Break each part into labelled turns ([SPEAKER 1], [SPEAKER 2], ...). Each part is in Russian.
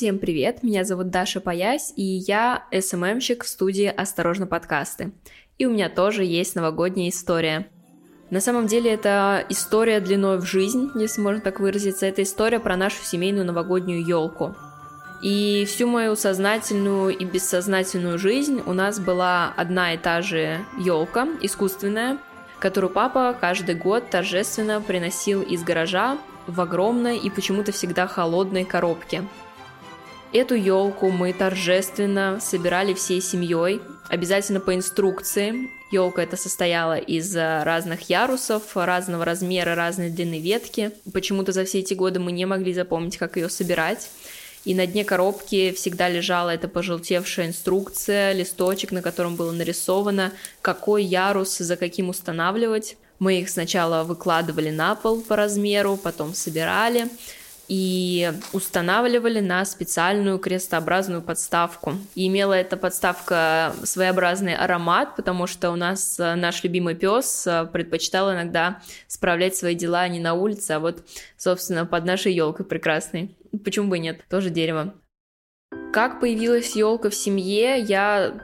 [SPEAKER 1] Всем привет, меня зовут Даша Паясь, и я СММщик в студии «Осторожно, подкасты». И у меня тоже есть новогодняя история. На самом деле это история длиной в жизнь, если можно так выразиться. Это история про нашу семейную новогоднюю елку. И всю мою сознательную и бессознательную жизнь у нас была одна и та же елка, искусственная, которую папа каждый год торжественно приносил из гаража в огромной и почему-то всегда холодной коробке. Эту елку мы торжественно собирали всей семьей, обязательно по инструкции. Елка это состояла из э, разных ярусов, разного размера, разной длины ветки. Почему-то за все эти годы мы не могли запомнить, как ее собирать. И на дне коробки всегда лежала эта пожелтевшая инструкция, листочек, на котором было нарисовано, какой ярус за каким устанавливать. Мы их сначала выкладывали на пол по размеру, потом собирали, и устанавливали на специальную крестообразную подставку. И имела эта подставка своеобразный аромат, потому что у нас э, наш любимый пес э, предпочитал иногда справлять свои дела не на улице, а вот, собственно, под нашей елкой прекрасной. Почему бы и нет? Тоже дерево. Как появилась елка в семье, я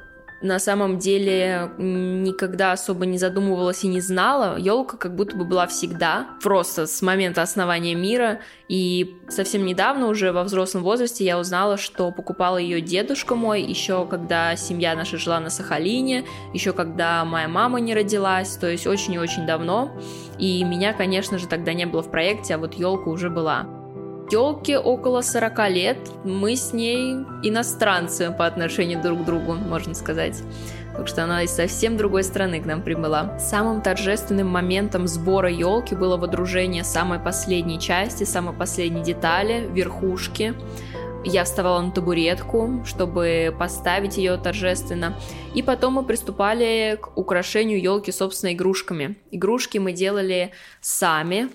[SPEAKER 1] на самом деле никогда особо не задумывалась и не знала. Елка как будто бы была всегда, просто с момента основания мира. И совсем недавно, уже во взрослом возрасте, я узнала, что покупала ее дедушка мой, еще когда семья наша жила на Сахалине, еще когда моя мама не родилась, то есть очень и очень давно. И меня, конечно же, тогда не было в проекте, а вот елка уже была. Телке около 40 лет, мы с ней иностранцы по отношению друг к другу, можно сказать. Так что она из совсем другой страны к нам прибыла. Самым торжественным моментом сбора елки было водружение самой последней части, самой последней детали, верхушки. Я вставала на табуретку, чтобы поставить ее торжественно. И потом мы приступали к украшению елки, собственно, игрушками. Игрушки мы делали сами,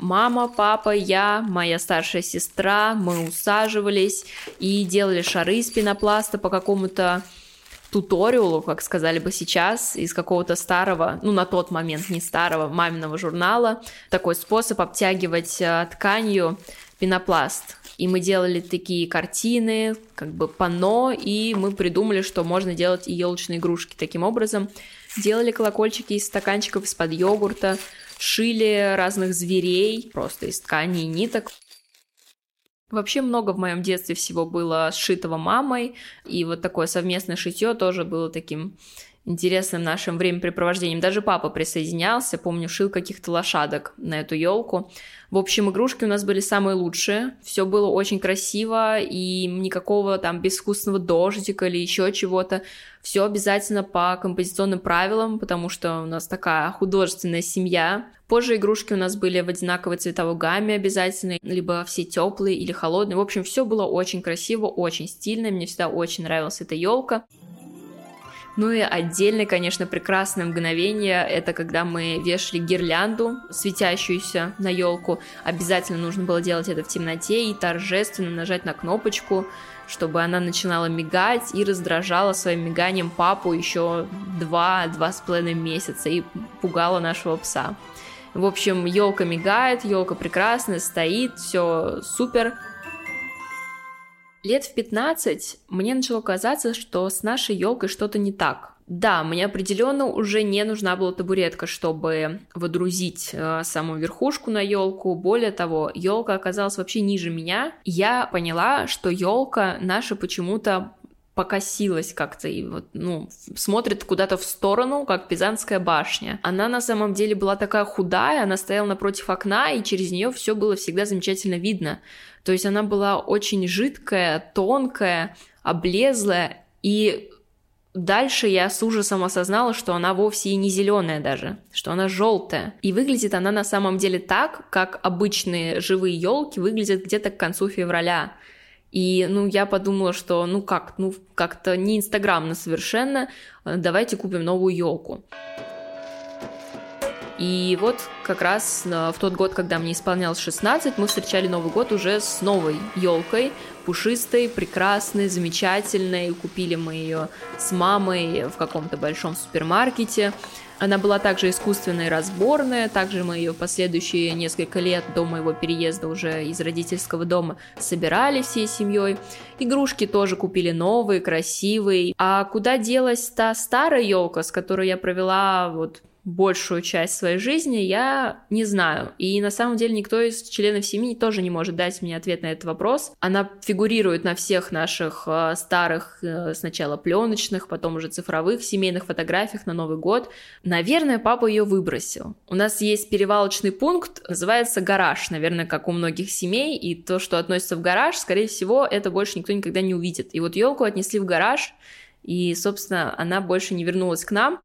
[SPEAKER 1] Мама, папа, я, моя старшая сестра, мы усаживались и делали шары из пенопласта по какому-то туториалу, как сказали бы сейчас, из какого-то старого, ну на тот момент не старого, маминого журнала, такой способ обтягивать э, тканью пенопласт. И мы делали такие картины, как бы пано, и мы придумали, что можно делать и елочные игрушки таким образом. Делали колокольчики из стаканчиков из-под йогурта, шили разных зверей просто из ткани и ниток. Вообще много в моем детстве всего было сшитого мамой, и вот такое совместное шитье тоже было таким интересным нашим времяпрепровождением. Даже папа присоединялся, помню, шил каких-то лошадок на эту елку. В общем, игрушки у нас были самые лучшие. Все было очень красиво, и никакого там безвкусного дождика или еще чего-то. Все обязательно по композиционным правилам, потому что у нас такая художественная семья. Позже игрушки у нас были в одинаковой цветовой гамме обязательно, либо все теплые или холодные. В общем, все было очень красиво, очень стильно. Мне всегда очень нравилась эта елка. Ну и отдельное, конечно, прекрасное мгновение, это когда мы вешали гирлянду, светящуюся на елку. Обязательно нужно было делать это в темноте и торжественно нажать на кнопочку, чтобы она начинала мигать и раздражала своим миганием папу еще два-два с половиной месяца и пугала нашего пса. В общем, елка мигает, елка прекрасная, стоит, все супер. Лет в 15 мне начало казаться, что с нашей елкой что-то не так. Да, мне определенно уже не нужна была табуретка, чтобы водрузить э, саму верхушку на елку. Более того, елка оказалась вообще ниже меня. Я поняла, что елка наша почему-то покосилась как-то и вот, ну, смотрит куда-то в сторону, как Пизанская башня. Она на самом деле была такая худая, она стояла напротив окна, и через нее все было всегда замечательно видно. То есть она была очень жидкая, тонкая, облезлая, и Дальше я с ужасом осознала, что она вовсе и не зеленая даже, что она желтая. И выглядит она на самом деле так, как обычные живые елки выглядят где-то к концу февраля. И, ну, я подумала, что, ну как, ну, как-то не инстаграмно совершенно, давайте купим новую елку. И вот как раз э, в тот год, когда мне исполнялось 16, мы встречали Новый год уже с новой елкой, пушистой, прекрасной, замечательной. Купили мы ее с мамой в каком-то большом супермаркете. Она была также искусственная и разборная, также мы ее последующие несколько лет до моего переезда уже из родительского дома собирали всей семьей. Игрушки тоже купили новые, красивые. А куда делась та старая елка, с которой я провела вот большую часть своей жизни, я не знаю. И на самом деле никто из членов семьи тоже не может дать мне ответ на этот вопрос. Она фигурирует на всех наших э, старых, э, сначала пленочных, потом уже цифровых семейных фотографиях на Новый год. Наверное, папа ее выбросил. У нас есть перевалочный пункт, называется гараж, наверное, как у многих семей, и то, что относится в гараж, скорее всего, это больше никто никогда не увидит. И вот елку отнесли в гараж, и, собственно, она больше не вернулась к нам.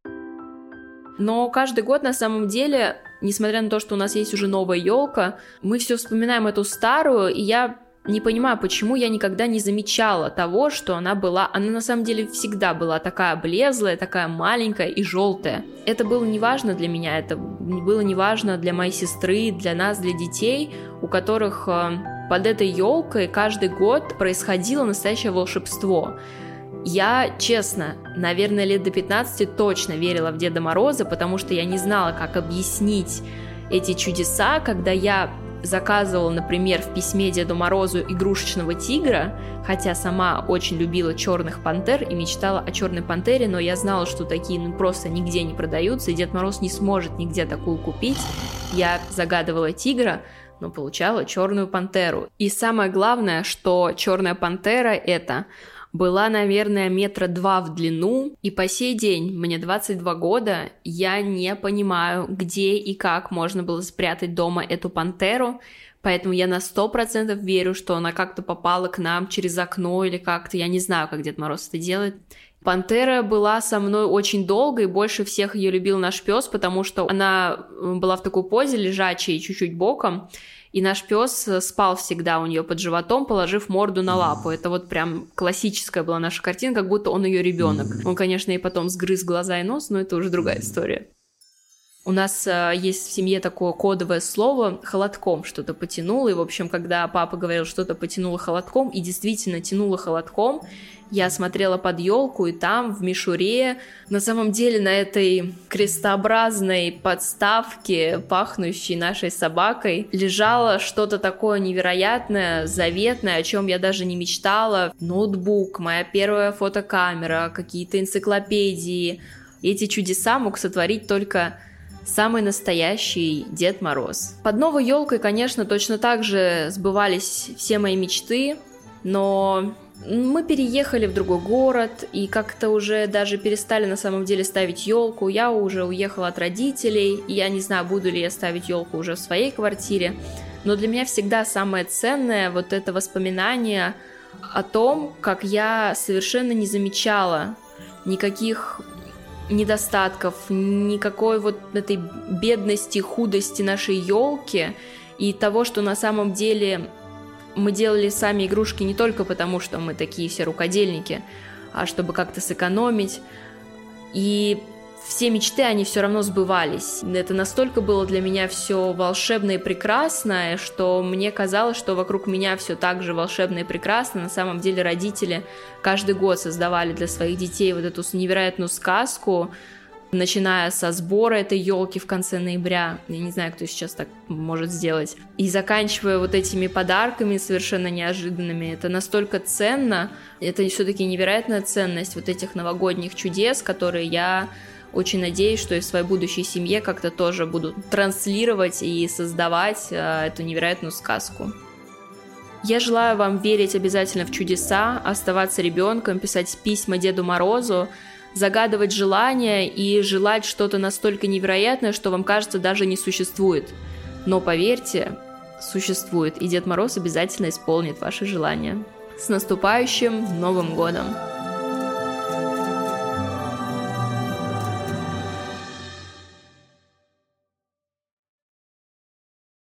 [SPEAKER 1] Но каждый год на самом деле, несмотря на то, что у нас есть уже новая елка, мы все вспоминаем эту старую, и я не понимаю, почему я никогда не замечала того, что она была, она на самом деле всегда была такая облезлая, такая маленькая и желтая. Это было неважно для меня, это было неважно для моей сестры, для нас, для детей, у которых э, под этой елкой каждый год происходило настоящее волшебство. Я, честно, наверное, лет до 15 точно верила в Деда Мороза, потому что я не знала, как объяснить эти чудеса, когда я заказывала, например, в письме Деду Морозу игрушечного тигра, хотя сама очень любила черных пантер и мечтала о черной пантере, но я знала, что такие ну, просто нигде не продаются, и Дед Мороз не сможет нигде такую купить. Я загадывала тигра, но получала черную пантеру. И самое главное, что черная пантера это была, наверное, метра два в длину, и по сей день, мне 22 года, я не понимаю, где и как можно было спрятать дома эту пантеру, поэтому я на 100% верю, что она как-то попала к нам через окно или как-то, я не знаю, как Дед Мороз это делает. Пантера была со мной очень долго, и больше всех ее любил наш пес, потому что она была в такой позе, лежачей чуть-чуть боком, и наш пес э, спал всегда у нее под животом, положив морду на лапу. Это вот прям классическая была наша картина, как будто он ее ребенок. Он, конечно, и потом сгрыз глаза и нос, но это уже другая история. У нас э, есть в семье такое кодовое слово «холодком» что-то потянуло. И, в общем, когда папа говорил, что-то потянуло холодком, и действительно тянуло холодком, я смотрела под елку, и там, в мишуре, на самом деле на этой крестообразной подставке, пахнущей нашей собакой, лежало что-то такое невероятное, заветное, о чем я даже не мечтала. Ноутбук, моя первая фотокамера, какие-то энциклопедии. Эти чудеса мог сотворить только самый настоящий Дед Мороз. Под новой елкой, конечно, точно так же сбывались все мои мечты, но мы переехали в другой город и как-то уже даже перестали на самом деле ставить елку. Я уже уехала от родителей, и я не знаю, буду ли я ставить елку уже в своей квартире. Но для меня всегда самое ценное вот это воспоминание о том, как я совершенно не замечала никаких недостатков, никакой вот этой бедности, худости нашей елки и того, что на самом деле мы делали сами игрушки не только потому, что мы такие все рукодельники, а чтобы как-то сэкономить. И все мечты, они все равно сбывались. Это настолько было для меня все волшебно и прекрасное, что мне казалось, что вокруг меня все так же волшебно и прекрасно. На самом деле родители каждый год создавали для своих детей вот эту невероятную сказку, начиная со сбора этой елки в конце ноября, я не знаю, кто сейчас так может сделать, и заканчивая вот этими подарками совершенно неожиданными, это настолько ценно, это все-таки невероятная ценность вот этих новогодних чудес, которые я очень надеюсь, что и в своей будущей семье как-то тоже буду транслировать и создавать э, эту невероятную сказку. Я желаю вам верить обязательно в чудеса, оставаться ребенком, писать письма Деду Морозу, загадывать желания и желать что-то настолько невероятное, что вам кажется даже не существует. Но поверьте, существует, и Дед Мороз обязательно исполнит ваши желания. С наступающим Новым Годом!